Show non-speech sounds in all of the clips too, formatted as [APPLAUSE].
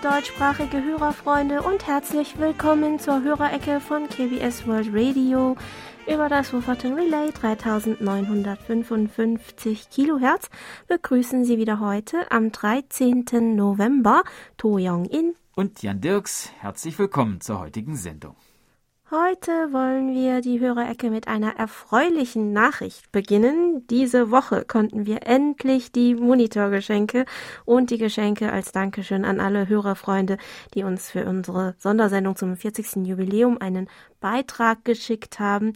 deutschsprachige Hörerfreunde und herzlich willkommen zur Hörerecke von KBS World Radio über das Wufferton Relay 3955 Kilohertz begrüßen Sie wieder heute am 13. November To Young-in und Jan Dirks. Herzlich willkommen zur heutigen Sendung. Heute wollen wir die Hörerecke mit einer erfreulichen Nachricht beginnen. Diese Woche konnten wir endlich die Monitorgeschenke und die Geschenke als Dankeschön an alle Hörerfreunde, die uns für unsere Sondersendung zum 40. Jubiläum einen Beitrag geschickt haben,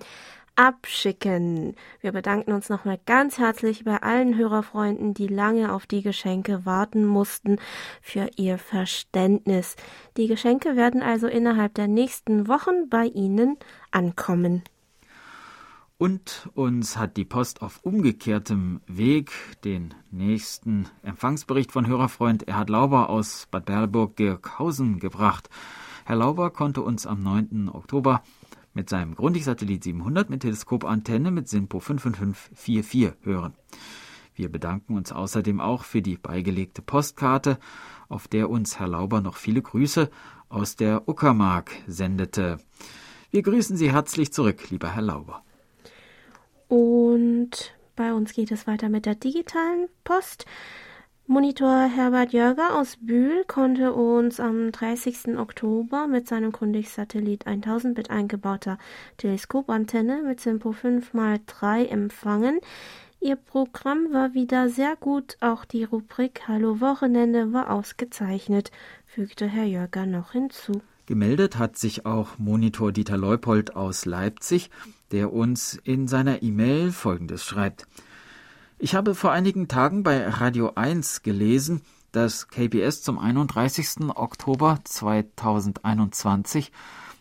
abschicken. Wir bedanken uns nochmal ganz herzlich bei allen Hörerfreunden, die lange auf die Geschenke warten mussten, für ihr Verständnis. Die Geschenke werden also innerhalb der nächsten Wochen bei Ihnen ankommen. Und uns hat die Post auf umgekehrtem Weg den nächsten Empfangsbericht von Hörerfreund Erhard Lauber aus Bad Berleburg-Girkhausen gebracht. Herr Lauber konnte uns am 9. Oktober mit seinem Grundig-Satellit 700 mit Teleskopantenne mit SINPO 55544 hören. Wir bedanken uns außerdem auch für die beigelegte Postkarte, auf der uns Herr Lauber noch viele Grüße aus der Uckermark sendete. Wir grüßen Sie herzlich zurück, lieber Herr Lauber. Und bei uns geht es weiter mit der digitalen Post. Monitor Herbert Jörger aus Bühl konnte uns am 30. Oktober mit seinem Kundig-Satellit 1000 mit eingebauter Teleskopantenne mit Simpo 5x3 empfangen. Ihr Programm war wieder sehr gut, auch die Rubrik Hallo Wochenende war ausgezeichnet, fügte Herr Jörger noch hinzu. Gemeldet hat sich auch Monitor Dieter Leupold aus Leipzig, der uns in seiner E-Mail Folgendes schreibt. Ich habe vor einigen Tagen bei Radio 1 gelesen, dass KBS zum 31. Oktober 2021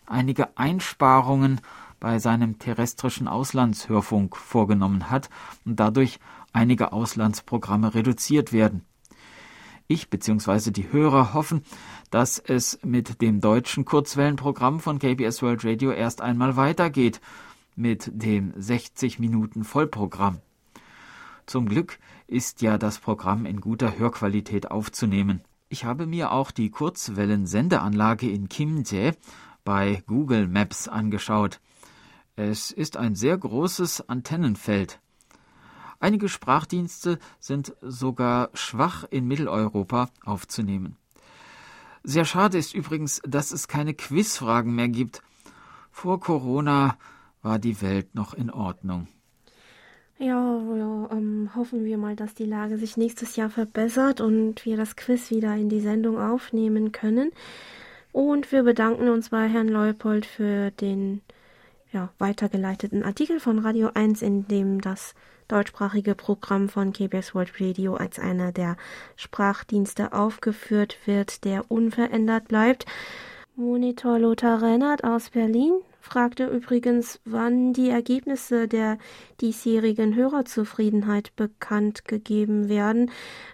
einige Einsparungen bei seinem terrestrischen Auslandshörfunk vorgenommen hat und dadurch einige Auslandsprogramme reduziert werden. Ich bzw. die Hörer hoffen, dass es mit dem deutschen Kurzwellenprogramm von KBS World Radio erst einmal weitergeht, mit dem 60 Minuten Vollprogramm. Zum Glück ist ja das Programm in guter Hörqualität aufzunehmen. Ich habe mir auch die Kurzwellensendeanlage in Kimje bei Google Maps angeschaut. Es ist ein sehr großes Antennenfeld. Einige Sprachdienste sind sogar schwach in Mitteleuropa aufzunehmen. Sehr schade ist übrigens, dass es keine Quizfragen mehr gibt. Vor Corona war die Welt noch in Ordnung. Ja, ja ähm, hoffen wir mal, dass die Lage sich nächstes Jahr verbessert und wir das Quiz wieder in die Sendung aufnehmen können. Und wir bedanken uns bei Herrn Leupold für den ja, weitergeleiteten Artikel von Radio 1, in dem das deutschsprachige Programm von KBS World Radio als einer der Sprachdienste aufgeführt wird, der unverändert bleibt. Monitor Lothar Rennert aus Berlin fragte übrigens, wann die Ergebnisse der diesjährigen Hörerzufriedenheit bekannt gegeben werden.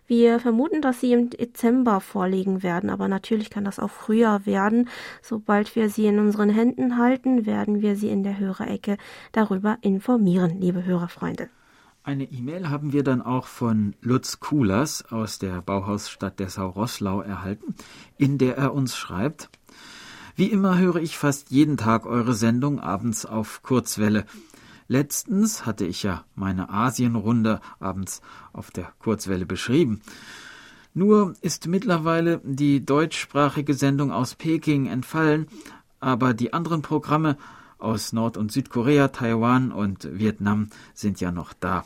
Wir vermuten, dass sie im Dezember vorliegen werden, aber natürlich kann das auch früher werden. Sobald wir sie in unseren Händen halten, werden wir sie in der Hörerecke darüber informieren, liebe Hörerfreunde. Eine E-Mail haben wir dann auch von Lutz Kulas aus der Bauhausstadt Dessau-Rosslau erhalten, in der er uns schreibt, wie immer höre ich fast jeden Tag eure Sendung abends auf Kurzwelle. Letztens hatte ich ja meine Asienrunde abends auf der Kurzwelle beschrieben. Nur ist mittlerweile die deutschsprachige Sendung aus Peking entfallen, aber die anderen Programme aus Nord- und Südkorea, Taiwan und Vietnam sind ja noch da.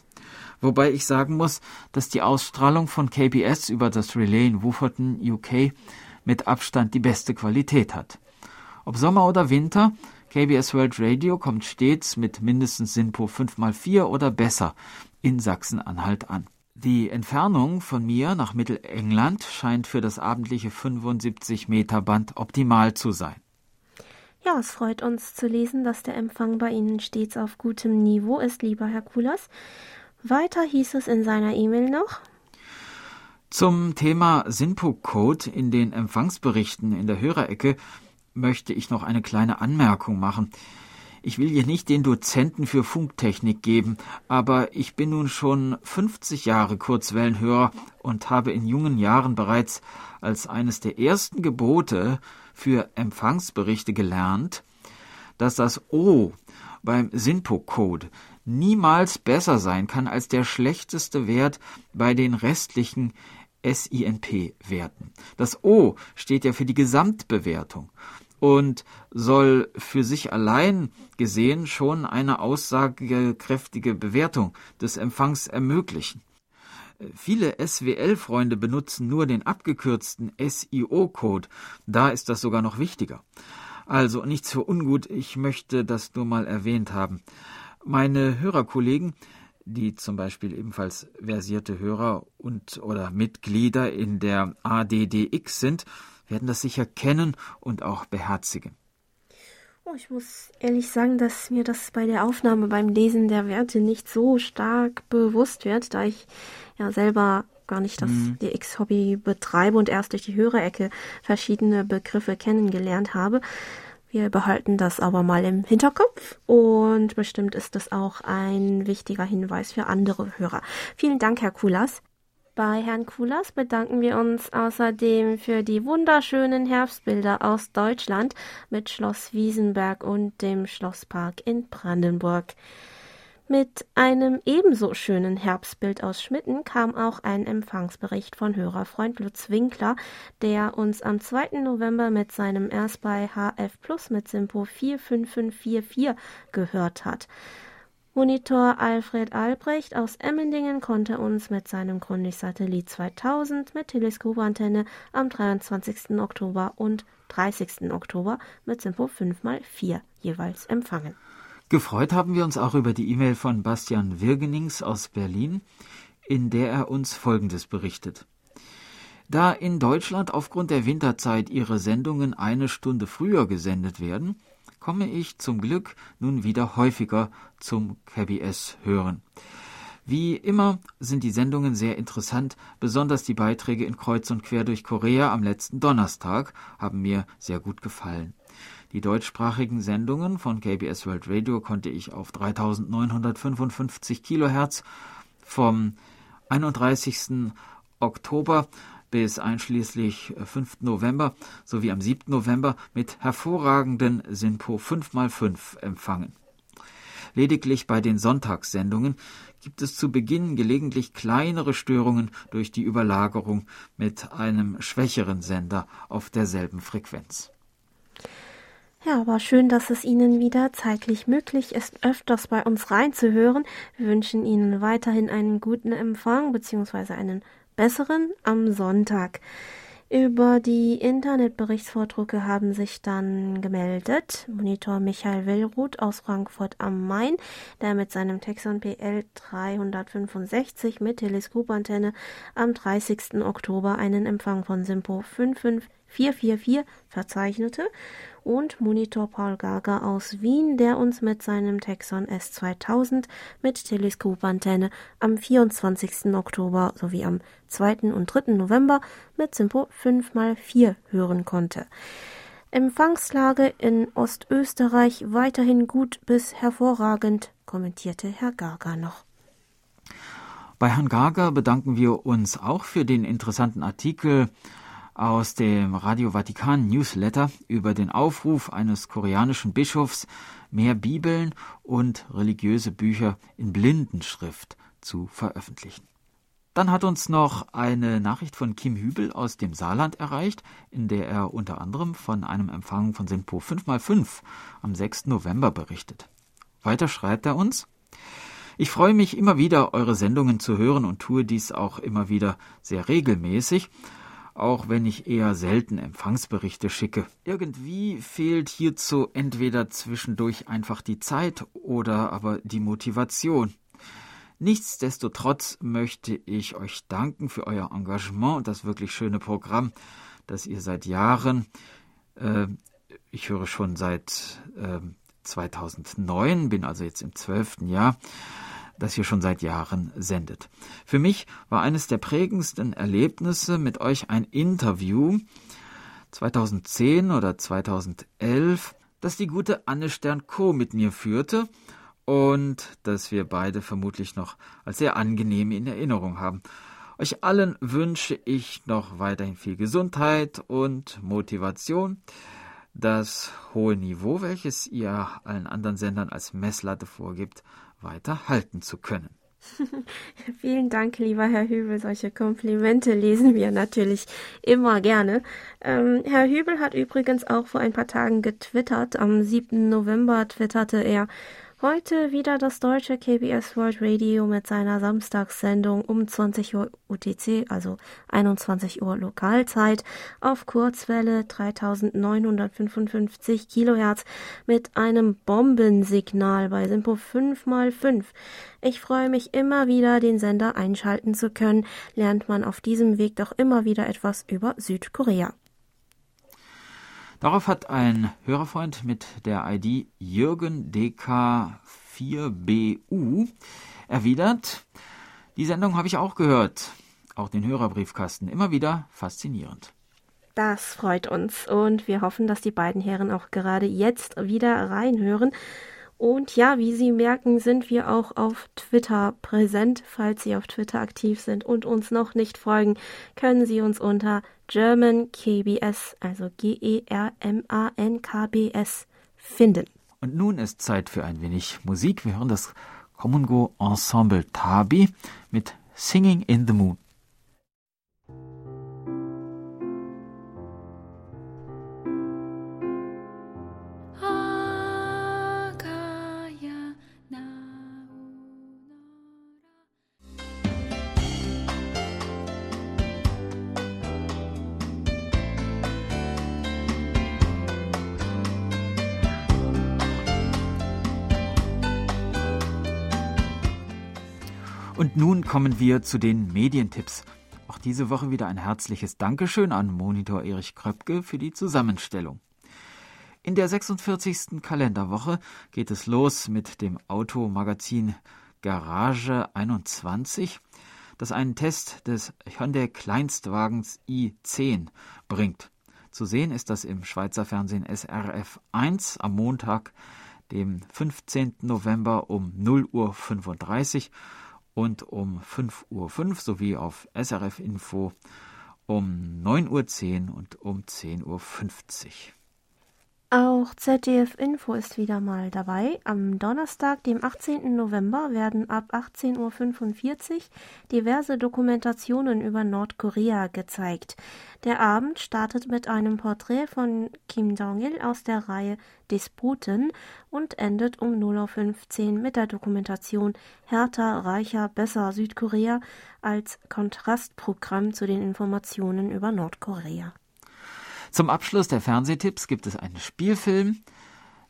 Wobei ich sagen muss, dass die Ausstrahlung von KBS über das Relay in Wufferton, UK, mit Abstand die beste Qualität hat. Ob Sommer oder Winter, KBS World Radio kommt stets mit mindestens SINPO 5x4 oder besser in Sachsen-Anhalt an. Die Entfernung von mir nach Mittelengland scheint für das abendliche 75 Meter Band optimal zu sein. Ja, es freut uns zu lesen, dass der Empfang bei Ihnen stets auf gutem Niveau ist, lieber Herr Kulas. Weiter hieß es in seiner E-Mail noch. Zum Thema SINPO-Code in den Empfangsberichten in der Hörerecke möchte ich noch eine kleine Anmerkung machen. Ich will hier nicht den Dozenten für Funktechnik geben, aber ich bin nun schon 50 Jahre Kurzwellenhörer und habe in jungen Jahren bereits als eines der ersten Gebote für Empfangsberichte gelernt, dass das O beim SINPO-Code niemals besser sein kann als der schlechteste Wert bei den restlichen SINP-Werten. Das O steht ja für die Gesamtbewertung und soll für sich allein gesehen schon eine aussagekräftige Bewertung des Empfangs ermöglichen. Viele SWL-Freunde benutzen nur den abgekürzten SIO-Code, da ist das sogar noch wichtiger. Also nichts für ungut, ich möchte das nur mal erwähnt haben. Meine Hörerkollegen, die zum Beispiel ebenfalls versierte Hörer und oder Mitglieder in der ADDX sind, werden das sicher kennen und auch beherzigen. Oh, ich muss ehrlich sagen, dass mir das bei der Aufnahme beim Lesen der Werte nicht so stark bewusst wird, da ich ja selber gar nicht das mhm. DX-Hobby betreibe und erst durch die Hörerecke verschiedene Begriffe kennengelernt habe. Wir behalten das aber mal im Hinterkopf und bestimmt ist es auch ein wichtiger Hinweis für andere Hörer. Vielen Dank, Herr Kulas. Bei Herrn Kulas bedanken wir uns außerdem für die wunderschönen Herbstbilder aus Deutschland mit Schloss Wiesenberg und dem Schlosspark in Brandenburg. Mit einem ebenso schönen Herbstbild aus Schmitten kam auch ein Empfangsbericht von Hörerfreund Lutz Winkler, der uns am 2. November mit seinem erst bei HF Plus mit Simpo 45544 gehört hat. Monitor Alfred Albrecht aus Emmendingen konnte uns mit seinem Grundig-Satellit 2000 mit Teleskopantenne am 23. Oktober und 30. Oktober mit Simpo 5x4 jeweils empfangen. Gefreut haben wir uns auch über die E-Mail von Bastian Wirgenings aus Berlin, in der er uns Folgendes berichtet. Da in Deutschland aufgrund der Winterzeit ihre Sendungen eine Stunde früher gesendet werden, komme ich zum Glück nun wieder häufiger zum KBS hören. Wie immer sind die Sendungen sehr interessant, besonders die Beiträge in Kreuz und Quer durch Korea am letzten Donnerstag haben mir sehr gut gefallen. Die deutschsprachigen Sendungen von KBS World Radio konnte ich auf 3955 Kilohertz vom 31. Oktober bis einschließlich 5. November sowie am 7. November mit hervorragenden SINPO 5x5 empfangen. Lediglich bei den Sonntagssendungen gibt es zu Beginn gelegentlich kleinere Störungen durch die Überlagerung mit einem schwächeren Sender auf derselben Frequenz. Ja, aber schön, dass es Ihnen wieder zeitlich möglich ist, öfters bei uns reinzuhören. Wir wünschen Ihnen weiterhin einen guten Empfang bzw. einen besseren am Sonntag. Über die Internetberichtsvordrucke haben sich dann gemeldet Monitor Michael Willruth aus Frankfurt am Main, der mit seinem Texon PL 365 mit Teleskopantenne am 30. Oktober einen Empfang von Simpo 55444 verzeichnete und Monitor Paul Gager aus Wien, der uns mit seinem Texon S2000 mit Teleskopantenne am 24. Oktober sowie am 2. und 3. November mit Simpo 5x4 hören konnte. Empfangslage in Ostösterreich weiterhin gut bis hervorragend, kommentierte Herr Gager noch. Bei Herrn Gager bedanken wir uns auch für den interessanten Artikel aus dem Radio Vatikan Newsletter über den Aufruf eines koreanischen Bischofs, mehr Bibeln und religiöse Bücher in Blindenschrift zu veröffentlichen. Dann hat uns noch eine Nachricht von Kim Hübel aus dem Saarland erreicht, in der er unter anderem von einem Empfang von Sinpo 5x5 am 6. November berichtet. Weiter schreibt er uns, ich freue mich immer wieder, eure Sendungen zu hören und tue dies auch immer wieder sehr regelmäßig auch wenn ich eher selten Empfangsberichte schicke. Irgendwie fehlt hierzu entweder zwischendurch einfach die Zeit oder aber die Motivation. Nichtsdestotrotz möchte ich euch danken für euer Engagement und das wirklich schöne Programm, das ihr seit Jahren, äh, ich höre schon seit äh, 2009, bin also jetzt im zwölften Jahr, das ihr schon seit Jahren sendet. Für mich war eines der prägendsten Erlebnisse mit euch ein Interview 2010 oder 2011, das die gute Anne Stern-Co mit mir führte und das wir beide vermutlich noch als sehr angenehm in Erinnerung haben. Euch allen wünsche ich noch weiterhin viel Gesundheit und Motivation, das hohe Niveau, welches ihr allen anderen Sendern als Messlatte vorgibt, weiter halten zu können. [LAUGHS] Vielen Dank, lieber Herr Hübel. Solche Komplimente lesen wir natürlich immer gerne. Ähm, Herr Hübel hat übrigens auch vor ein paar Tagen getwittert. Am 7. November twitterte er, Heute wieder das deutsche KBS World Radio mit seiner Samstagssendung um 20 Uhr UTC, also 21 Uhr Lokalzeit, auf Kurzwelle 3955 Kilohertz mit einem Bombensignal bei Simpo 5x5. Ich freue mich immer wieder, den Sender einschalten zu können, lernt man auf diesem Weg doch immer wieder etwas über Südkorea. Darauf hat ein Hörerfreund mit der ID Jürgen DK4BU erwidert, die Sendung habe ich auch gehört, auch den Hörerbriefkasten, immer wieder faszinierend. Das freut uns und wir hoffen, dass die beiden Herren auch gerade jetzt wieder reinhören. Und ja, wie Sie merken, sind wir auch auf Twitter präsent. Falls Sie auf Twitter aktiv sind und uns noch nicht folgen, können Sie uns unter German KBS, also G-E-R-M-A-N-K-B-S, finden. Und nun ist Zeit für ein wenig Musik. Wir hören das Comungo Ensemble Tabi mit Singing in the Moon. Kommen wir zu den Medientipps. Auch diese Woche wieder ein herzliches Dankeschön an Monitor Erich Kröpke für die Zusammenstellung. In der 46. Kalenderwoche geht es los mit dem Automagazin Garage 21, das einen Test des Hyundai Kleinstwagens i10 bringt. Zu sehen ist das im Schweizer Fernsehen SRF 1 am Montag, dem 15. November um 0.35 Uhr und um 5.05 Uhr sowie auf SRF Info um 9.10 Uhr und um 10.50 Uhr. Auch ZDF Info ist wieder mal dabei. Am Donnerstag, dem 18. November, werden ab 18.45 Uhr diverse Dokumentationen über Nordkorea gezeigt. Der Abend startet mit einem Porträt von Kim Jong-il aus der Reihe Disputen und endet um 0.15 Uhr mit der Dokumentation Härter, reicher, besser Südkorea als Kontrastprogramm zu den Informationen über Nordkorea. Zum Abschluss der Fernsehtipps gibt es einen Spielfilm.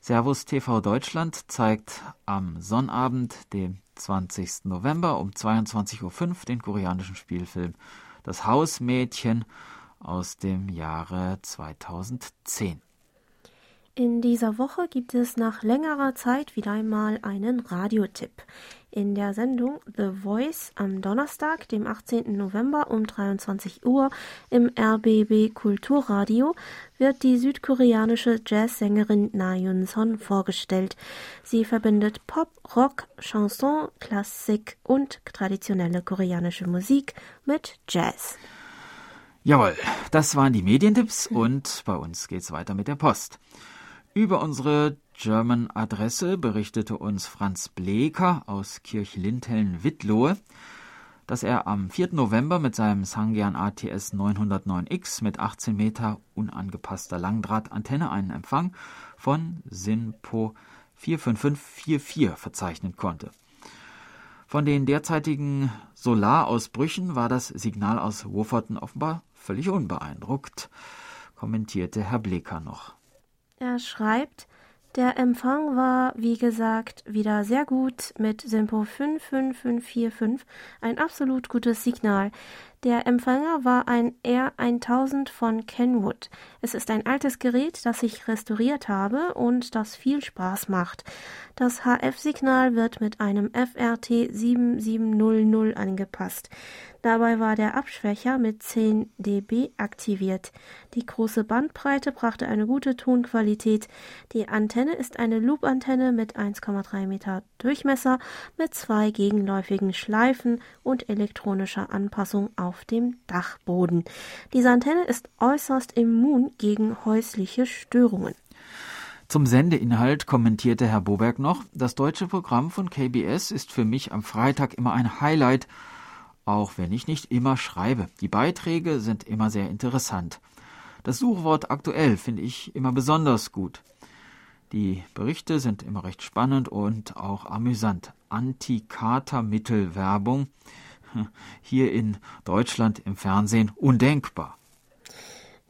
Servus TV Deutschland zeigt am Sonnabend, dem 20. November um 22.05 Uhr den koreanischen Spielfilm Das Hausmädchen aus dem Jahre 2010. In dieser Woche gibt es nach längerer Zeit wieder einmal einen Radiotipp. In der Sendung The Voice am Donnerstag, dem 18. November um 23 Uhr im RBB Kulturradio wird die südkoreanische Jazzsängerin Na Yun-son vorgestellt. Sie verbindet Pop, Rock, Chanson, Klassik und traditionelle koreanische Musik mit Jazz. Jawohl, das waren die Medientipps und bei uns geht's weiter mit der Post. Über unsere German-Adresse berichtete uns Franz Bleker aus Kirchlintheln-Wittlohe, dass er am 4. November mit seinem Sangian ATS 909X mit 18 Meter unangepasster Langdrahtantenne einen Empfang von SINPO 45544 verzeichnen konnte. Von den derzeitigen Solarausbrüchen war das Signal aus Woferton offenbar völlig unbeeindruckt, kommentierte Herr Bleker noch. Er schreibt, der Empfang war, wie gesagt, wieder sehr gut mit Simpo 55545, ein absolut gutes Signal. Der Empfänger war ein R1000 von Kenwood. Es ist ein altes Gerät, das ich restauriert habe und das viel Spaß macht. Das HF-Signal wird mit einem FRT 7700 angepasst. Dabei war der Abschwächer mit 10 dB aktiviert. Die große Bandbreite brachte eine gute Tonqualität. Die Antenne ist eine Loop-Antenne mit 1,3 Meter Durchmesser mit zwei gegenläufigen Schleifen und elektronischer Anpassung auf dem Dachboden. Diese Antenne ist äußerst immun gegen häusliche Störungen. Zum Sendeinhalt kommentierte Herr Boberg noch, das deutsche Programm von KBS ist für mich am Freitag immer ein Highlight auch wenn ich nicht immer schreibe. Die Beiträge sind immer sehr interessant. Das Suchwort aktuell finde ich immer besonders gut. Die Berichte sind immer recht spannend und auch amüsant. Antikatermittelwerbung hier in Deutschland im Fernsehen undenkbar.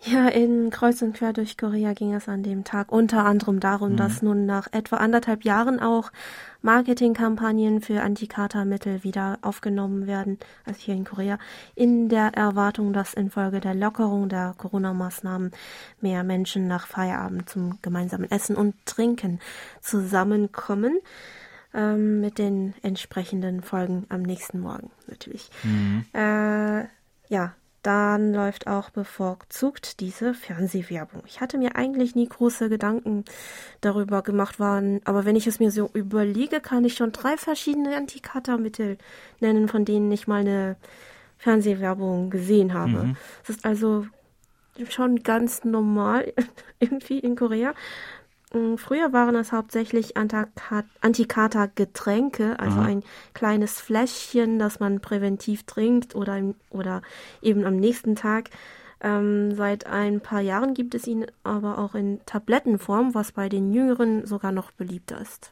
Ja, in Kreuz und Quer durch Korea ging es an dem Tag unter anderem darum, mhm. dass nun nach etwa anderthalb Jahren auch Marketingkampagnen für Antikatermittel wieder aufgenommen werden, also hier in Korea, in der Erwartung, dass infolge der Lockerung der Corona-Maßnahmen mehr Menschen nach Feierabend zum gemeinsamen Essen und Trinken zusammenkommen ähm, mit den entsprechenden Folgen am nächsten Morgen natürlich. Mhm. Äh, ja, dann läuft auch bevorzugt diese Fernsehwerbung. Ich hatte mir eigentlich nie große Gedanken darüber gemacht, waren, aber wenn ich es mir so überlege, kann ich schon drei verschiedene Antikatermittel nennen, von denen ich mal eine Fernsehwerbung gesehen habe. Mhm. Das ist also schon ganz normal [LAUGHS] irgendwie in Korea. Mm, früher waren es hauptsächlich Antikater-Getränke, also Aha. ein kleines Fläschchen, das man präventiv trinkt oder, oder eben am nächsten Tag. Ähm, seit ein paar Jahren gibt es ihn aber auch in Tablettenform, was bei den Jüngeren sogar noch beliebter ist.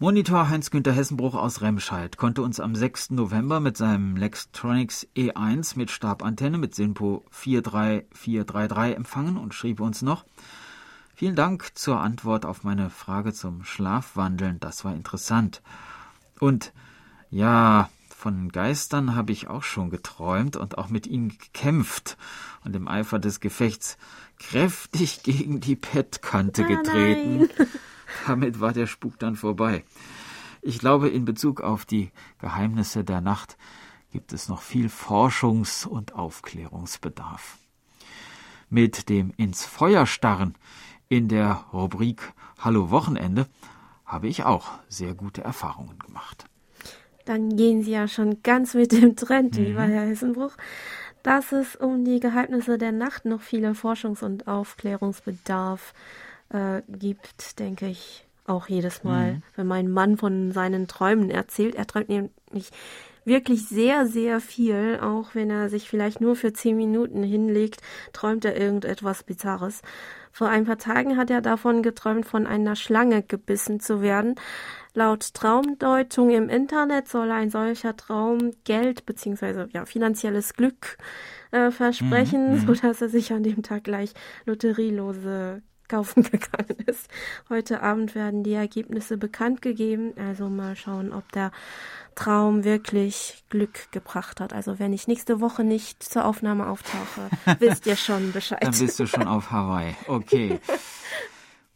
Monitor Heinz-Günther Hessenbruch aus Remscheid konnte uns am 6. November mit seinem Lextronics E1 mit Stabantenne mit SINPO 43433 empfangen und schrieb uns noch, Vielen Dank zur Antwort auf meine Frage zum Schlafwandeln. Das war interessant. Und ja, von Geistern habe ich auch schon geträumt und auch mit ihnen gekämpft und im Eifer des Gefechts kräftig [LAUGHS] gegen die Bettkante ah, getreten. Nein. [LAUGHS] Damit war der Spuk dann vorbei. Ich glaube, in Bezug auf die Geheimnisse der Nacht gibt es noch viel Forschungs- und Aufklärungsbedarf. Mit dem ins Feuer starren in der Rubrik Hallo Wochenende habe ich auch sehr gute Erfahrungen gemacht. Dann gehen Sie ja schon ganz mit dem Trend, mhm. lieber Herr Hessenbruch, dass es um die Geheimnisse der Nacht noch viele Forschungs- und Aufklärungsbedarf äh, gibt, denke ich auch jedes Mal, mhm. wenn mein Mann von seinen Träumen erzählt. Er träumt nämlich wirklich sehr, sehr viel, auch wenn er sich vielleicht nur für zehn Minuten hinlegt, träumt er irgendetwas Bizarres. Vor ein paar Tagen hat er davon geträumt, von einer Schlange gebissen zu werden. Laut Traumdeutung im Internet soll ein solcher Traum Geld bzw. Ja, finanzielles Glück äh, versprechen, mhm, mhm. sodass er sich an dem Tag gleich Lotterielose kaufen [LAUGHS] gegangen ist. Heute Abend werden die Ergebnisse bekannt gegeben. Also mal schauen, ob der Traum wirklich Glück gebracht hat. Also wenn ich nächste Woche nicht zur Aufnahme auftauche, [LAUGHS] wisst ihr schon Bescheid. Dann bist du schon auf Hawaii. Okay. [LAUGHS]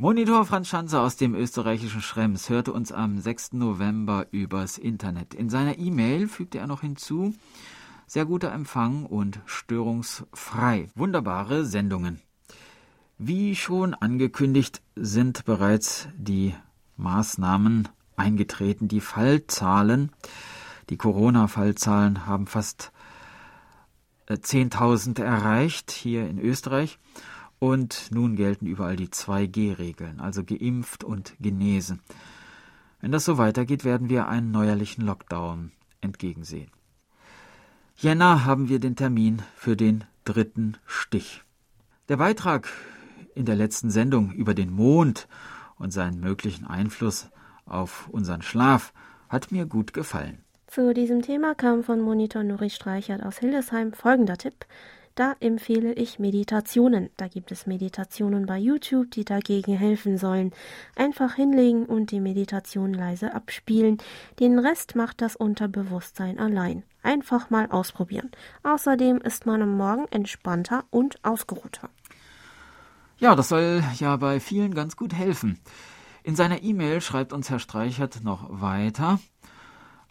Monitor Franz Schanzer aus dem österreichischen Schrems hörte uns am 6. November übers Internet. In seiner E-Mail fügte er noch hinzu, sehr guter Empfang und störungsfrei. Wunderbare Sendungen. Wie schon angekündigt sind bereits die Maßnahmen eingetreten. Die Fallzahlen, die Corona-Fallzahlen haben fast 10.000 äh, erreicht hier in Österreich. Und nun gelten überall die 2G-Regeln, also geimpft und genesen. Wenn das so weitergeht, werden wir einen neuerlichen Lockdown entgegensehen. Jänner haben wir den Termin für den dritten Stich. Der Beitrag in der letzten Sendung über den Mond und seinen möglichen Einfluss auf unseren Schlaf hat mir gut gefallen. Zu diesem Thema kam von Monitor Nuri Streichert aus Hildesheim folgender Tipp. Da empfehle ich Meditationen. Da gibt es Meditationen bei YouTube, die dagegen helfen sollen. Einfach hinlegen und die Meditation leise abspielen. Den Rest macht das Unterbewusstsein allein. Einfach mal ausprobieren. Außerdem ist man am Morgen entspannter und ausgeruhter. Ja, das soll ja bei vielen ganz gut helfen. In seiner E-Mail schreibt uns Herr Streichert noch weiter.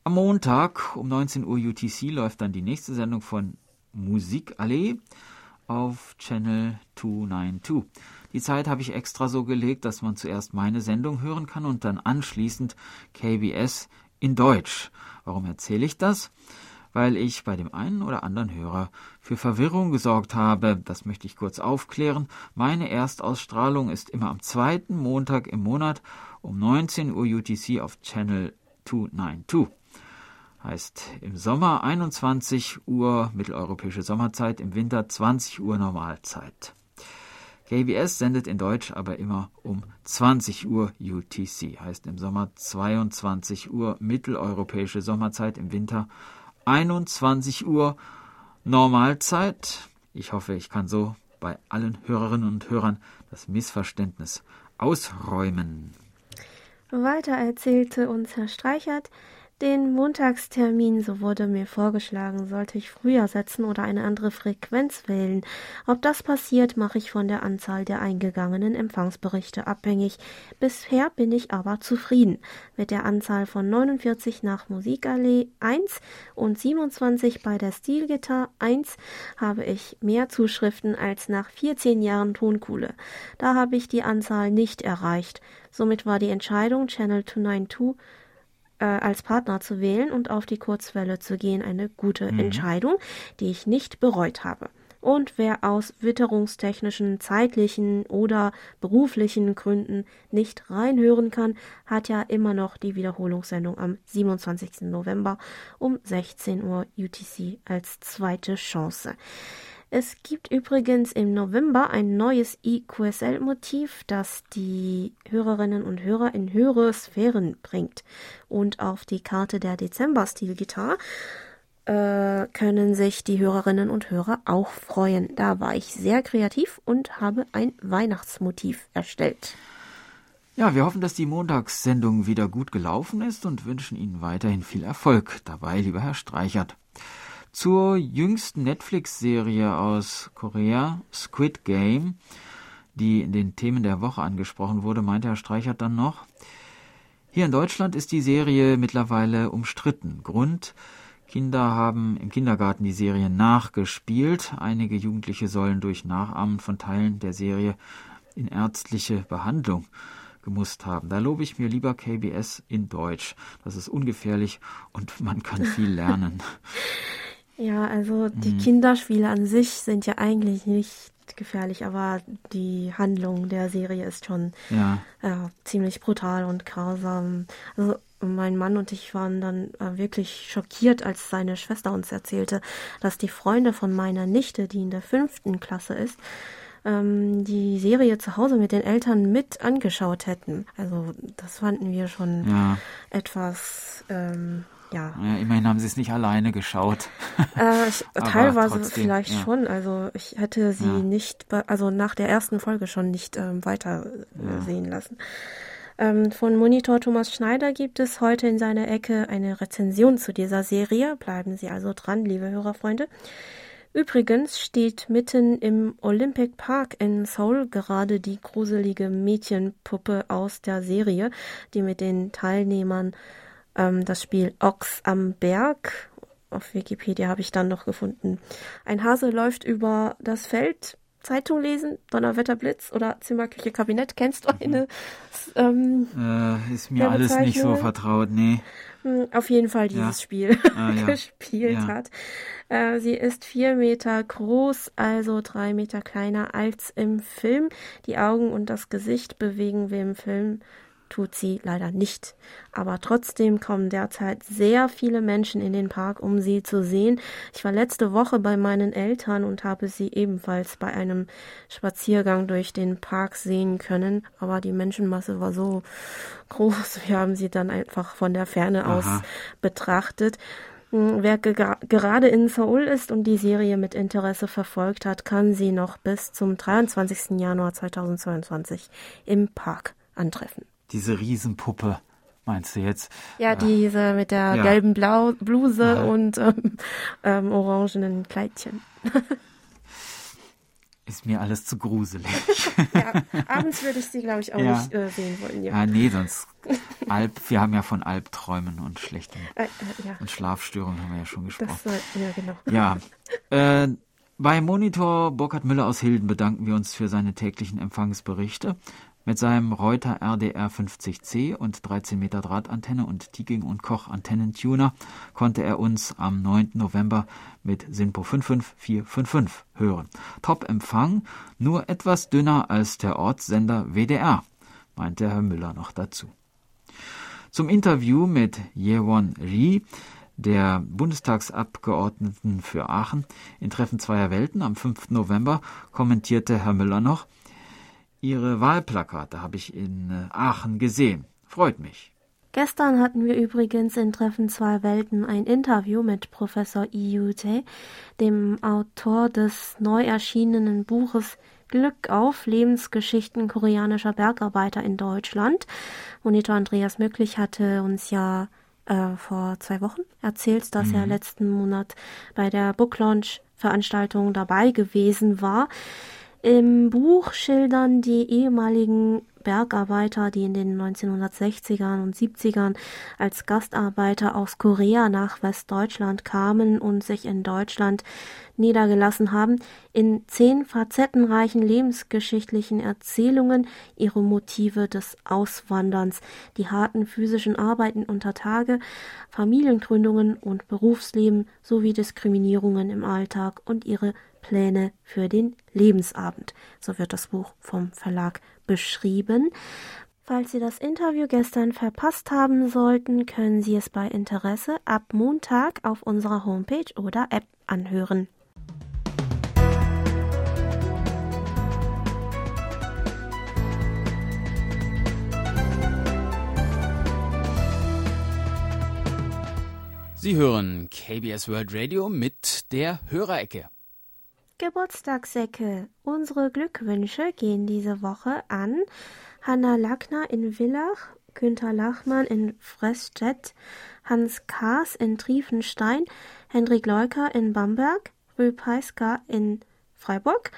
Am Montag um 19 Uhr UTC läuft dann die nächste Sendung von Musikallee auf Channel 292. Die Zeit habe ich extra so gelegt, dass man zuerst meine Sendung hören kann und dann anschließend KBS in Deutsch. Warum erzähle ich das? Weil ich bei dem einen oder anderen Hörer für Verwirrung gesorgt habe. Das möchte ich kurz aufklären. Meine Erstausstrahlung ist immer am zweiten Montag im Monat um 19 Uhr UTC auf Channel 292 heißt im Sommer 21 Uhr mitteleuropäische Sommerzeit, im Winter 20 Uhr Normalzeit. KBS sendet in Deutsch aber immer um 20 Uhr UTC, heißt im Sommer 22 Uhr mitteleuropäische Sommerzeit, im Winter 21 Uhr Normalzeit. Ich hoffe, ich kann so bei allen Hörerinnen und Hörern das Missverständnis ausräumen. Weiter erzählte uns Herr Streichert, den Montagstermin, so wurde mir vorgeschlagen, sollte ich früher setzen oder eine andere Frequenz wählen. Ob das passiert, mache ich von der Anzahl der eingegangenen Empfangsberichte abhängig. Bisher bin ich aber zufrieden. Mit der Anzahl von 49 nach Musikallee 1 und 27 bei der Stilgitarre 1 habe ich mehr Zuschriften als nach 14 Jahren Tonkuhle. Da habe ich die Anzahl nicht erreicht. Somit war die Entscheidung Channel 292 äh, als Partner zu wählen und auf die Kurzwelle zu gehen eine gute mhm. Entscheidung, die ich nicht bereut habe. Und wer aus witterungstechnischen, zeitlichen oder beruflichen Gründen nicht reinhören kann, hat ja immer noch die Wiederholungssendung am 27. November um 16 Uhr UTC als zweite Chance. Es gibt übrigens im November ein neues EQSL-Motiv, das die Hörerinnen und Hörer in höhere Sphären bringt. Und auf die Karte der Dezember-Stil-Gitarre äh, können sich die Hörerinnen und Hörer auch freuen. Da war ich sehr kreativ und habe ein Weihnachtsmotiv erstellt. Ja, wir hoffen, dass die Montagssendung wieder gut gelaufen ist und wünschen Ihnen weiterhin viel Erfolg dabei, lieber Herr Streichert. Zur jüngsten Netflix-Serie aus Korea, Squid Game, die in den Themen der Woche angesprochen wurde, meinte Herr Streichert dann noch. Hier in Deutschland ist die Serie mittlerweile umstritten. Grund, Kinder haben im Kindergarten die Serie nachgespielt. Einige Jugendliche sollen durch Nachahmen von Teilen der Serie in ärztliche Behandlung gemusst haben. Da lobe ich mir lieber KBS in Deutsch. Das ist ungefährlich und man kann viel lernen. [LAUGHS] Ja, also die mhm. Kinderspiele an sich sind ja eigentlich nicht gefährlich, aber die Handlung der Serie ist schon ja. äh, ziemlich brutal und grausam. Also mein Mann und ich waren dann äh, wirklich schockiert, als seine Schwester uns erzählte, dass die Freunde von meiner Nichte, die in der fünften Klasse ist, ähm, die Serie zu Hause mit den Eltern mit angeschaut hätten. Also das fanden wir schon ja. etwas ähm, ja. ja. Immerhin haben sie es nicht alleine geschaut. Äh, ich, [LAUGHS] teilweise trotzdem, vielleicht ja. schon. Also ich hätte sie ja. nicht, also nach der ersten Folge schon nicht ähm, weiter äh, sehen lassen. Ähm, von Monitor Thomas Schneider gibt es heute in seiner Ecke eine Rezension zu dieser Serie. Bleiben Sie also dran, liebe Hörerfreunde. Übrigens steht mitten im Olympic Park in Seoul gerade die gruselige Mädchenpuppe aus der Serie, die mit den Teilnehmern ähm, das Spiel Ochs am Berg. Auf Wikipedia habe ich dann noch gefunden. Ein Hase läuft über das Feld. Zeitung lesen, Donnerwetter, Blitz oder Zimmerküche, Kabinett. Kennst du eine? Ähm, äh, ist mir alles nicht so vertraut, nee. Hm, auf jeden Fall dieses ja. Spiel ah, [LAUGHS] ja. gespielt ja. hat. Äh, sie ist vier Meter groß, also drei Meter kleiner als im Film. Die Augen und das Gesicht bewegen wir im Film tut sie leider nicht. Aber trotzdem kommen derzeit sehr viele Menschen in den Park, um sie zu sehen. Ich war letzte Woche bei meinen Eltern und habe sie ebenfalls bei einem Spaziergang durch den Park sehen können. Aber die Menschenmasse war so groß, [LAUGHS] wir haben sie dann einfach von der Ferne Aha. aus betrachtet. Hm, wer ge gerade in Seoul ist und die Serie mit Interesse verfolgt hat, kann sie noch bis zum 23. Januar 2022 im Park antreffen diese Riesenpuppe. Meinst du jetzt? Ja, diese mit der ja. gelben Blau Bluse Aha. und ähm, ähm, orangenen Kleidchen. [LAUGHS] Ist mir alles zu gruselig. [LAUGHS] ja, abends würde ich sie, glaube ich, auch ja. nicht äh, sehen wollen. Ja. ja, nee, sonst Alp, wir haben ja von Albträumen und schlechten Äh, äh, ja. und Schlafstörungen haben wir ja schon gesprochen. Das soll, ja, genau. Ja. Äh, bei Monitor Burkhard Müller aus Hilden bedanken wir uns für seine täglichen Empfangsberichte. Mit seinem Reuter RDR 50C und 13 Meter Drahtantenne und Tiking und Koch Antennentuner konnte er uns am 9. November mit Sinpo 55455 hören. Top-Empfang, nur etwas dünner als der Ortssender WDR, meinte Herr Müller noch dazu. Zum Interview mit Yewon Ri, der Bundestagsabgeordneten für Aachen, in Treffen zweier Welten am 5. November kommentierte Herr Müller noch, Ihre Wahlplakate habe ich in äh, Aachen gesehen. Freut mich. Gestern hatten wir übrigens in Treffen zwei Welten ein Interview mit Professor Iyute, dem Autor des neu erschienenen Buches Glück auf Lebensgeschichten koreanischer Bergarbeiter in Deutschland. Monitor Andreas Möglich hatte uns ja äh, vor zwei Wochen erzählt, dass er letzten Monat bei der Book Launch Veranstaltung dabei gewesen war. Im Buch schildern die ehemaligen Bergarbeiter, die in den 1960ern und 70ern als Gastarbeiter aus Korea nach Westdeutschland kamen und sich in Deutschland niedergelassen haben, in zehn facettenreichen lebensgeschichtlichen Erzählungen ihre Motive des Auswanderns, die harten physischen Arbeiten unter Tage, Familiengründungen und Berufsleben sowie Diskriminierungen im Alltag und ihre Pläne für den Lebensabend. So wird das Buch vom Verlag beschrieben. Falls Sie das Interview gestern verpasst haben sollten, können Sie es bei Interesse ab Montag auf unserer Homepage oder App anhören. Sie hören KBS World Radio mit der Hörerecke. Geburtstagssäcke. Unsere Glückwünsche gehen diese Woche an Hanna Lackner in Villach, Günther Lachmann in Fressstedt, Hans Kaas in Triefenstein, Hendrik Leuker in Bamberg, Rü Peiska in Freiburg,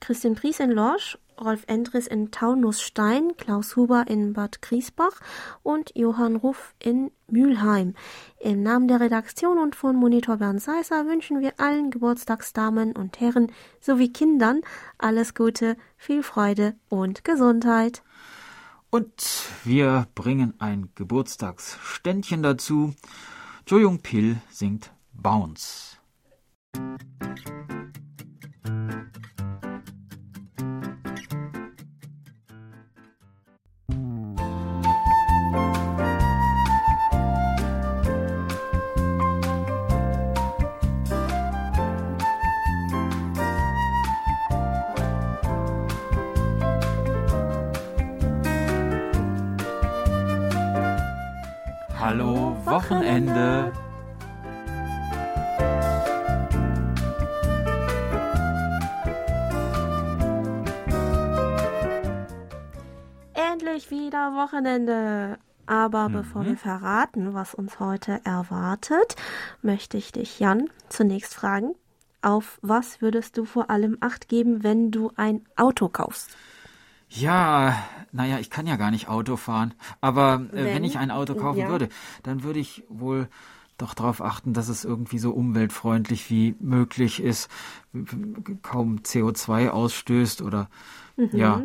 Christian Pries in Lorsch, Rolf Endres in Taunusstein, Klaus Huber in Bad Griesbach und Johann Ruff in Mülheim. Im Namen der Redaktion und von Monitor Bernd Seisser wünschen wir allen Geburtstagsdamen und Herren sowie Kindern alles Gute, viel Freude und Gesundheit. Und wir bringen ein Geburtstagsständchen dazu. Jo Jung Pil singt Bounce. Wochenende. Endlich wieder Wochenende. Aber bevor wir verraten, was uns heute erwartet, möchte ich dich, Jan, zunächst fragen, auf was würdest du vor allem Acht geben, wenn du ein Auto kaufst? Ja, naja, ich kann ja gar nicht Auto fahren. Aber äh, wenn, Wenn? ich ein Auto kaufen Ja. würde, dann würde ich wohl doch darauf achten, dass es irgendwie so umweltfreundlich wie möglich ist, kaum CO2 ausstößt oder ja,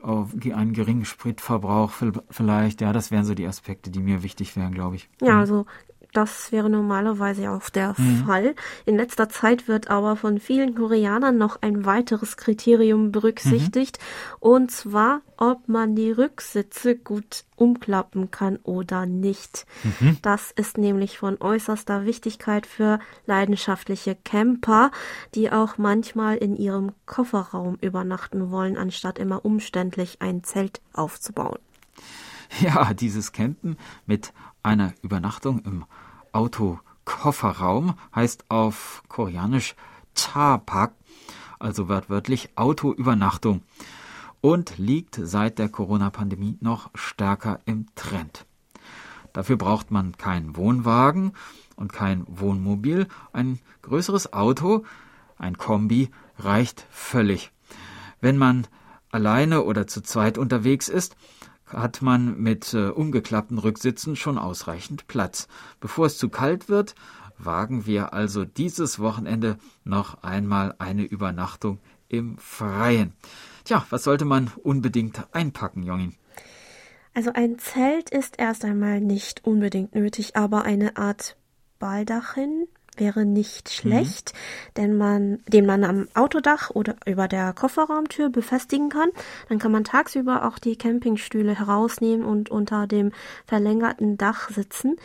auf einen geringen Spritverbrauch vielleicht. Ja, das wären so die Aspekte, die mir wichtig wären, glaube ich. Ja, also das wäre normalerweise auch der Fall. In letzter Zeit wird aber von vielen Koreanern noch ein weiteres Kriterium berücksichtigt, und zwar, ob man die Rücksitze gut umklappen kann oder nicht. Das ist nämlich von äußerster Wichtigkeit für leidenschaftliche Camper, die auch manchmal in ihrem Kofferraum übernachten wollen, anstatt immer umständlich ein Zelt aufzubauen. Ja, dieses Campen mit einer Übernachtung im Autokofferraum heißt auf Koreanisch Chapak, also wörtlich Autoübernachtung und liegt seit der Corona-Pandemie noch stärker im Trend. Dafür braucht man keinen Wohnwagen und kein Wohnmobil. Ein größeres Auto, ein Kombi, reicht völlig. Wenn man alleine oder zu zweit unterwegs ist, hat man mit äh, umgeklappten Rücksitzen schon ausreichend Platz. Bevor es zu kalt wird, wagen wir also dieses Wochenende noch einmal eine Übernachtung im Freien. Tja, was sollte man unbedingt einpacken, Jongin? Also ein Zelt ist erst einmal nicht unbedingt nötig, aber eine Art Baldachin wäre nicht mhm. schlecht, mhm. denn man, den man am Autodach oder über der Kofferraumtür befestigen kann. Dann kann man tagsüber auch die Campingstühle herausnehmen und unter dem verlängerten Dach sitzen.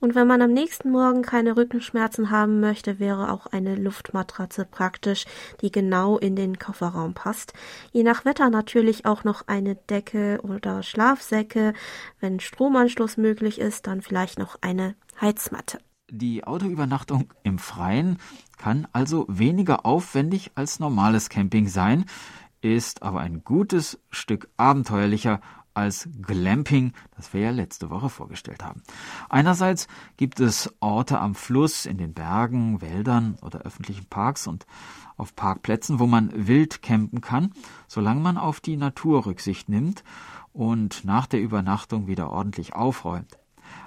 Und wenn man am nächsten Morgen keine Rückenschmerzen haben möchte, wäre auch eine Luftmatratze praktisch, die genau in den Kofferraum passt. Je nach Wetter natürlich auch noch eine Decke oder Schlafsäcke. Wenn Stromanschluss möglich ist, dann vielleicht noch eine Heizmatte. Die Autoübernachtung im Freien kann also weniger aufwendig als normales Camping sein, ist aber ein gutes Stück abenteuerlicher als Glamping, das wir ja letzte Woche vorgestellt haben. Einerseits gibt es Orte am Fluss, in den Bergen, Wäldern oder öffentlichen Parks und auf Parkplätzen, wo man wild campen kann, solange man auf die Natur Rücksicht nimmt und nach der Übernachtung wieder ordentlich aufräumt.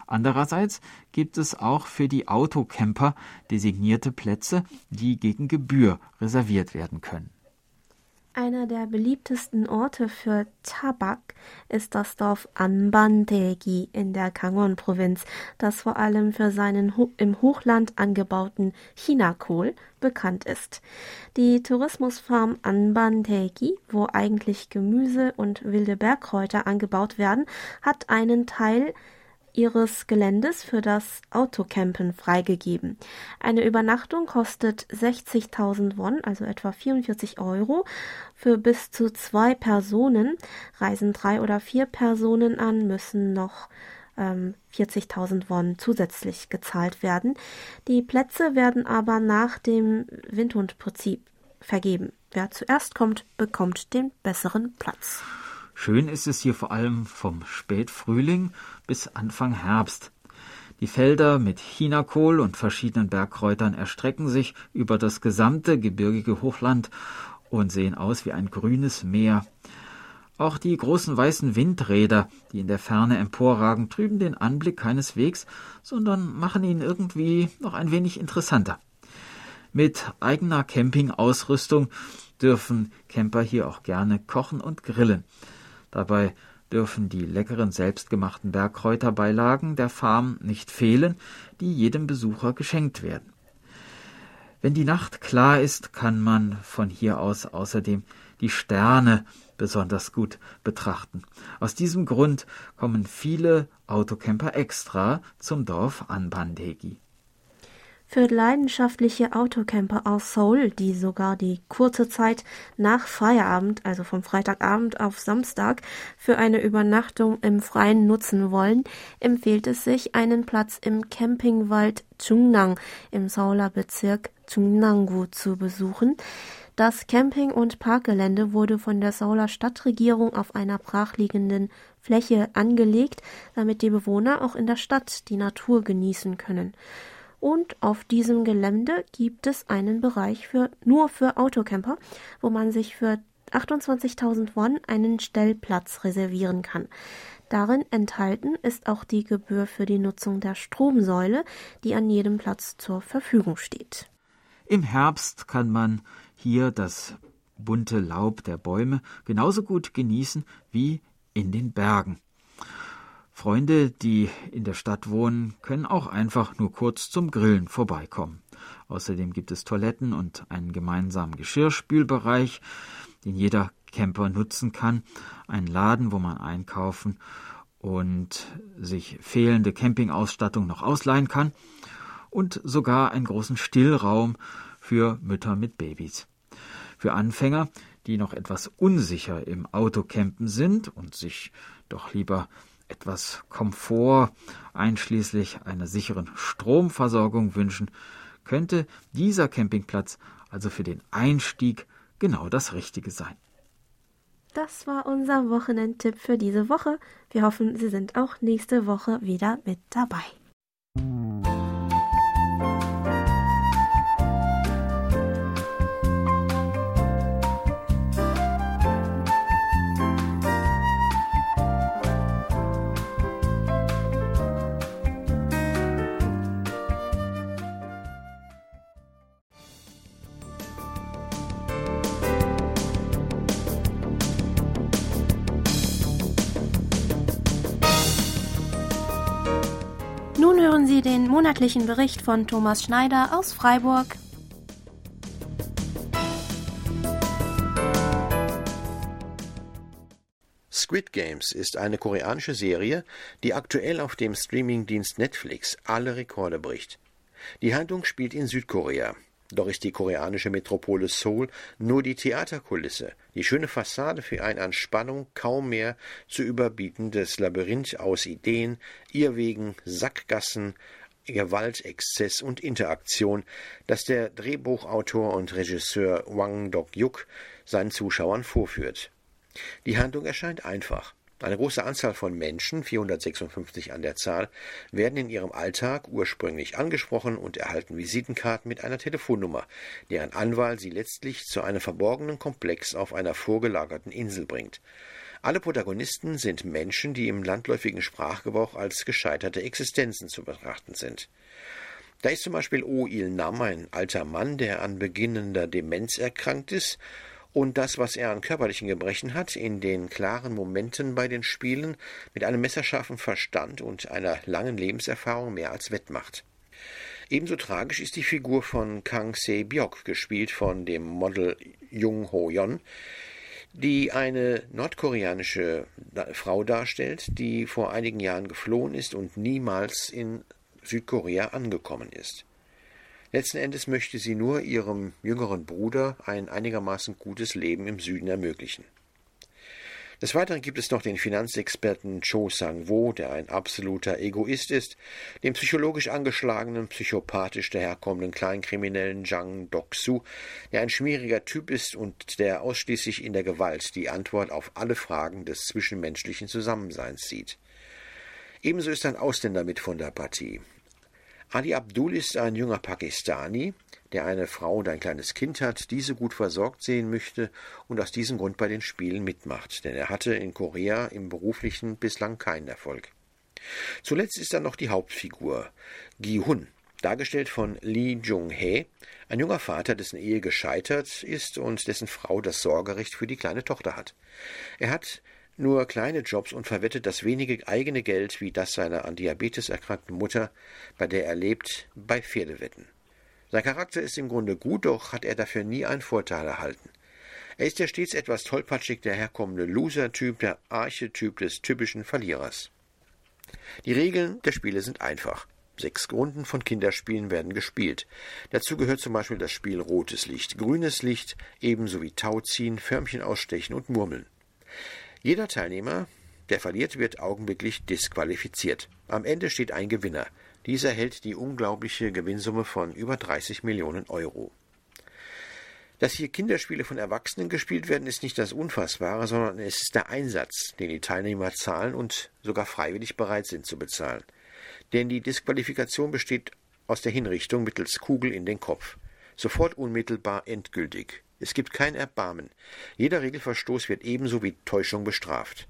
Andererseits gibt es auch für die Autocamper designierte Plätze, die gegen Gebühr reserviert werden können. Einer der beliebtesten Orte für Tabak ist das Dorf Anbandegi in der Kangon-Provinz, das vor allem für seinen im Hochland angebauten Chinakohl bekannt ist. Die Tourismusfarm Anbandegi, wo eigentlich Gemüse und wilde Bergkräuter angebaut werden, hat einen Teil ihres Geländes für das Autocampen freigegeben. Eine Übernachtung kostet 60.000 Won, also etwa 44 Euro, für bis zu zwei Personen. Reisen drei oder vier Personen an, müssen noch 40.000 ähm, Won zusätzlich gezahlt werden. Die Plätze werden aber nach dem Windhundprinzip vergeben. Wer zuerst kommt, bekommt den besseren Platz. Schön ist es hier vor allem vom Spätfrühling bis Anfang Herbst. Die Felder mit Chinakohl und verschiedenen Bergkräutern erstrecken sich über das gesamte gebirgige Hochland und sehen aus wie ein grünes Meer. Auch die großen weißen Windräder, die in der Ferne emporragen, trüben den Anblick keineswegs, sondern machen ihn irgendwie noch ein wenig interessanter. Mit eigener Campingausrüstung dürfen Camper hier auch gerne kochen und grillen. Dabei dürfen die leckeren selbstgemachten Bergkräuterbeilagen der Farm nicht fehlen, die jedem Besucher geschenkt werden. Wenn die Nacht klar ist, kann man von hier aus außerdem die Sterne besonders gut betrachten. Aus diesem Grund kommen viele Autocamper extra zum Dorf Anbandegi. Für leidenschaftliche Autocamper aus Seoul, die sogar die kurze Zeit nach Feierabend, also vom Freitagabend auf Samstag, für eine Übernachtung im Freien nutzen wollen, empfiehlt es sich, einen Platz im Campingwald Chungnang im Seouler Bezirk Chungnanggu zu besuchen. Das Camping- und Parkgelände wurde von der Seouler Stadtregierung auf einer brachliegenden Fläche angelegt, damit die Bewohner auch in der Stadt die Natur genießen können und auf diesem Gelände gibt es einen Bereich für nur für Autocamper, wo man sich für 28.000 Won einen Stellplatz reservieren kann. Darin enthalten ist auch die Gebühr für die Nutzung der Stromsäule, die an jedem Platz zur Verfügung steht. Im Herbst kann man hier das bunte Laub der Bäume genauso gut genießen wie in den Bergen. Freunde, die in der Stadt wohnen, können auch einfach nur kurz zum Grillen vorbeikommen. Außerdem gibt es Toiletten und einen gemeinsamen Geschirrspülbereich, den jeder Camper nutzen kann, einen Laden, wo man einkaufen und sich fehlende Campingausstattung noch ausleihen kann und sogar einen großen Stillraum für Mütter mit Babys. Für Anfänger, die noch etwas unsicher im Autocampen sind und sich doch lieber etwas Komfort einschließlich einer sicheren Stromversorgung wünschen, könnte dieser Campingplatz also für den Einstieg genau das Richtige sein. Das war unser Wochenendtipp für diese Woche. Wir hoffen, Sie sind auch nächste Woche wieder mit dabei. Monatlichen Bericht von Thomas Schneider aus Freiburg. Squid Games ist eine koreanische Serie, die aktuell auf dem Streamingdienst Netflix alle Rekorde bricht. Die Handlung spielt in Südkorea. Doch ist die koreanische Metropole Seoul nur die Theaterkulisse, die schöne Fassade für ein an Spannung kaum mehr zu überbietendes Labyrinth aus Ideen, Irrwegen, Sackgassen, Gewalt, Exzess und Interaktion, das der Drehbuchautor und Regisseur Wang Dok-yuk seinen Zuschauern vorführt. Die Handlung erscheint einfach. Eine große Anzahl von Menschen, 456 an der Zahl, werden in ihrem Alltag ursprünglich angesprochen und erhalten Visitenkarten mit einer Telefonnummer, deren Anwahl sie letztlich zu einem verborgenen Komplex auf einer vorgelagerten Insel bringt. Alle Protagonisten sind Menschen, die im landläufigen Sprachgebrauch als gescheiterte Existenzen zu betrachten sind. Da ist zum Beispiel O Il Nam, ein alter Mann, der an beginnender Demenz erkrankt ist und das, was er an körperlichen Gebrechen hat, in den klaren Momenten bei den Spielen mit einem messerscharfen Verstand und einer langen Lebenserfahrung mehr als wettmacht. Ebenso tragisch ist die Figur von Kang Se-byok, gespielt von dem Model Jung Ho-yeon, die eine nordkoreanische Frau darstellt, die vor einigen Jahren geflohen ist und niemals in Südkorea angekommen ist. Letzten Endes möchte sie nur ihrem jüngeren Bruder ein einigermaßen gutes Leben im Süden ermöglichen. Des Weiteren gibt es noch den Finanzexperten Cho Sang-wo, der ein absoluter Egoist ist, den psychologisch angeschlagenen, psychopathisch daherkommenden Kleinkriminellen Zhang Dok-su, der ein schmieriger Typ ist und der ausschließlich in der Gewalt die Antwort auf alle Fragen des zwischenmenschlichen Zusammenseins sieht. Ebenso ist ein Ausländer mit von der Partie. Ali Abdul ist ein junger Pakistani, der eine Frau und ein kleines Kind hat, diese gut versorgt sehen möchte und aus diesem Grund bei den Spielen mitmacht, denn er hatte in Korea im beruflichen bislang keinen Erfolg. Zuletzt ist dann noch die Hauptfigur, Gi-hun, dargestellt von Lee Jung-hee, ein junger Vater, dessen Ehe gescheitert ist und dessen Frau das Sorgerecht für die kleine Tochter hat. Er hat nur kleine Jobs und verwettet das wenige eigene Geld wie das seiner an Diabetes erkrankten Mutter, bei der er lebt, bei Pferdewetten. Sein Charakter ist im Grunde gut, doch hat er dafür nie einen Vorteil erhalten. Er ist der stets etwas tollpatschig daherkommende Loser-Typ, der Archetyp des typischen Verlierers. Die Regeln der Spiele sind einfach. Sechs Runden von Kinderspielen werden gespielt. Dazu gehört zum Beispiel das Spiel rotes Licht, grünes Licht, ebenso wie Tauziehen, Förmchen ausstechen und Murmeln. Jeder Teilnehmer, der verliert, wird augenblicklich disqualifiziert. Am Ende steht ein Gewinner. Dieser hält die unglaubliche Gewinnsumme von über 30 Millionen Euro. Dass hier Kinderspiele von Erwachsenen gespielt werden, ist nicht das Unfassbare, sondern es ist der Einsatz, den die Teilnehmer zahlen und sogar freiwillig bereit sind zu bezahlen. Denn die Disqualifikation besteht aus der Hinrichtung mittels Kugel in den Kopf. Sofort unmittelbar endgültig. Es gibt kein Erbarmen. Jeder Regelverstoß wird ebenso wie Täuschung bestraft.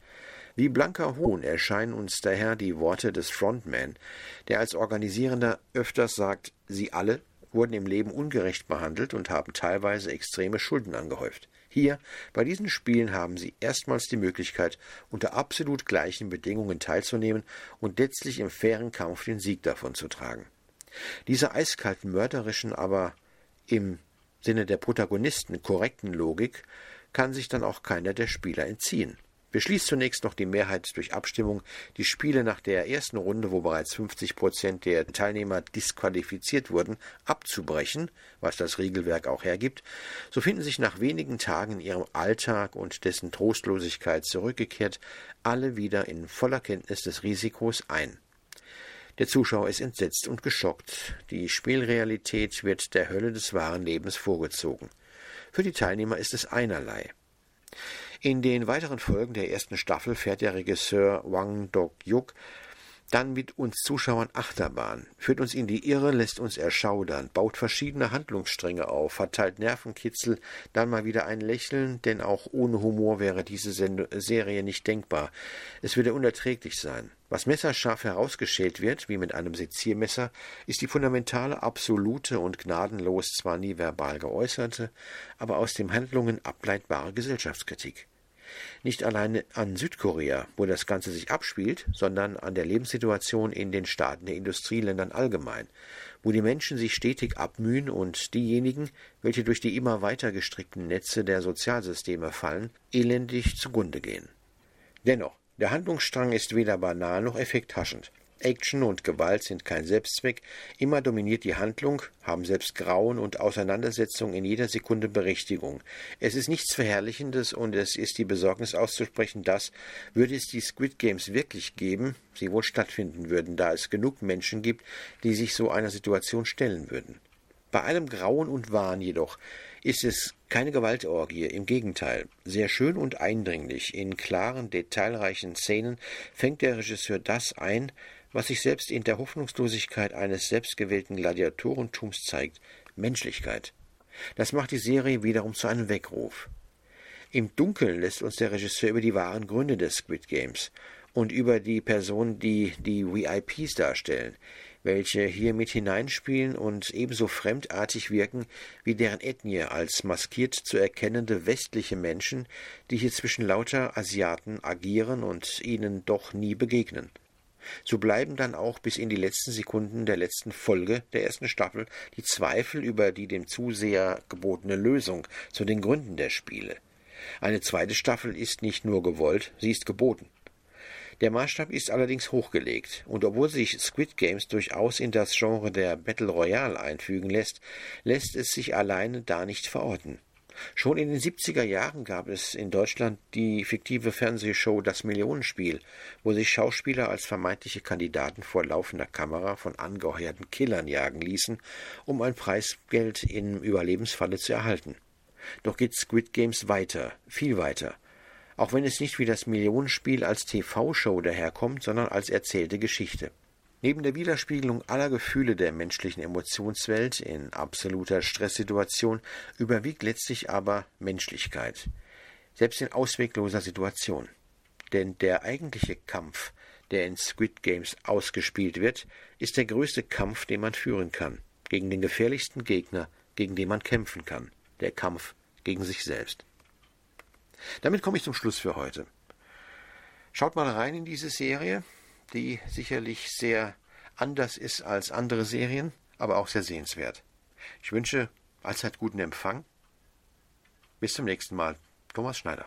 Wie blanker Hohn erscheinen uns daher die Worte des Frontman, der als Organisierender öfters sagt, sie alle wurden im Leben ungerecht behandelt und haben teilweise extreme Schulden angehäuft. Hier, bei diesen Spielen, haben sie erstmals die Möglichkeit, unter absolut gleichen Bedingungen teilzunehmen und letztlich im fairen Kampf den Sieg davon zu tragen. Diese eiskalten, mörderischen, aber im Sinne der Protagonisten korrekten Logik kann sich dann auch keiner der Spieler entziehen. Beschließt zunächst noch die Mehrheit durch Abstimmung, die Spiele nach der ersten Runde, wo bereits 50 Prozent der Teilnehmer disqualifiziert wurden, abzubrechen, was das Regelwerk auch hergibt, so finden sich nach wenigen Tagen in ihrem Alltag und dessen Trostlosigkeit zurückgekehrt alle wieder in voller Kenntnis des Risikos ein. Der Zuschauer ist entsetzt und geschockt. Die Spielrealität wird der Hölle des wahren Lebens vorgezogen. Für die Teilnehmer ist es einerlei. In den weiteren Folgen der ersten Staffel fährt der Regisseur Wang Dok-yuk dann mit uns Zuschauern Achterbahn, führt uns in die Irre, lässt uns erschaudern, baut verschiedene Handlungsstränge auf, verteilt Nervenkitzel, dann mal wieder ein Lächeln, denn auch ohne Humor wäre diese Send Serie nicht denkbar. Es würde unerträglich sein. Was messerscharf herausgeschält wird, wie mit einem Seziermesser, ist die fundamentale, absolute und gnadenlos zwar nie verbal geäußerte, aber aus den Handlungen ableitbare Gesellschaftskritik. Nicht alleine an Südkorea, wo das Ganze sich abspielt, sondern an der Lebenssituation in den Staaten der Industrieländern allgemein, wo die Menschen sich stetig abmühen und diejenigen, welche durch die immer weiter gestrickten Netze der Sozialsysteme fallen, elendig zugrunde gehen. Dennoch, der Handlungsstrang ist weder banal noch effekthaschend. Action und Gewalt sind kein Selbstzweck, immer dominiert die Handlung, haben selbst Grauen und Auseinandersetzung in jeder Sekunde Berechtigung. Es ist nichts Verherrlichendes und es ist die Besorgnis auszusprechen, dass, würde es die Squid Games wirklich geben, sie wohl stattfinden würden, da es genug Menschen gibt, die sich so einer Situation stellen würden. Bei allem Grauen und Wahn jedoch ist es keine Gewaltorgie, im Gegenteil. Sehr schön und eindringlich, in klaren, detailreichen Szenen fängt der Regisseur das ein, was sich selbst in der Hoffnungslosigkeit eines selbstgewählten Gladiatorentums zeigt, Menschlichkeit. Das macht die Serie wiederum zu einem Weckruf. Im Dunkeln lässt uns der Regisseur über die wahren Gründe des Squid Games und über die Personen, die die VIPs darstellen, welche hier mit hineinspielen und ebenso fremdartig wirken wie deren Ethnie als maskiert zu erkennende westliche Menschen, die hier zwischen lauter Asiaten agieren und ihnen doch nie begegnen. So bleiben dann auch bis in die letzten Sekunden der letzten Folge der ersten Staffel die Zweifel über die dem Zuseher gebotene Lösung zu den Gründen der Spiele. Eine zweite Staffel ist nicht nur gewollt, sie ist geboten. Der Maßstab ist allerdings hochgelegt, und obwohl sich Squid Games durchaus in das Genre der Battle Royale einfügen lässt, lässt es sich alleine da nicht verorten. Schon in den 70er Jahren gab es in Deutschland die fiktive Fernsehshow Das Millionenspiel, wo sich Schauspieler als vermeintliche Kandidaten vor laufender Kamera von angeheuerten Killern jagen ließen, um ein Preisgeld im Überlebensfalle zu erhalten. Doch geht Squid Games weiter, viel weiter. Auch wenn es nicht wie das Millionenspiel als TV-Show daherkommt, sondern als erzählte Geschichte. Neben der Widerspiegelung aller Gefühle der menschlichen Emotionswelt in absoluter Stresssituation überwiegt letztlich aber Menschlichkeit, selbst in auswegloser Situation. Denn der eigentliche Kampf, der in Squid Games ausgespielt wird, ist der größte Kampf, den man führen kann, gegen den gefährlichsten Gegner, gegen den man kämpfen kann, der Kampf gegen sich selbst. Damit komme ich zum Schluss für heute. Schaut mal rein in diese Serie die sicherlich sehr anders ist als andere Serien, aber auch sehr sehenswert. Ich wünsche allzeit guten Empfang. Bis zum nächsten Mal. Thomas Schneider.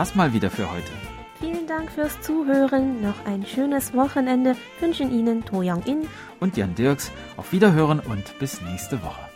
War's mal wieder für heute. Vielen Dank fürs Zuhören. Noch ein schönes Wochenende wünschen Ihnen To Young In und Jan Dirks. Auf Wiederhören und bis nächste Woche.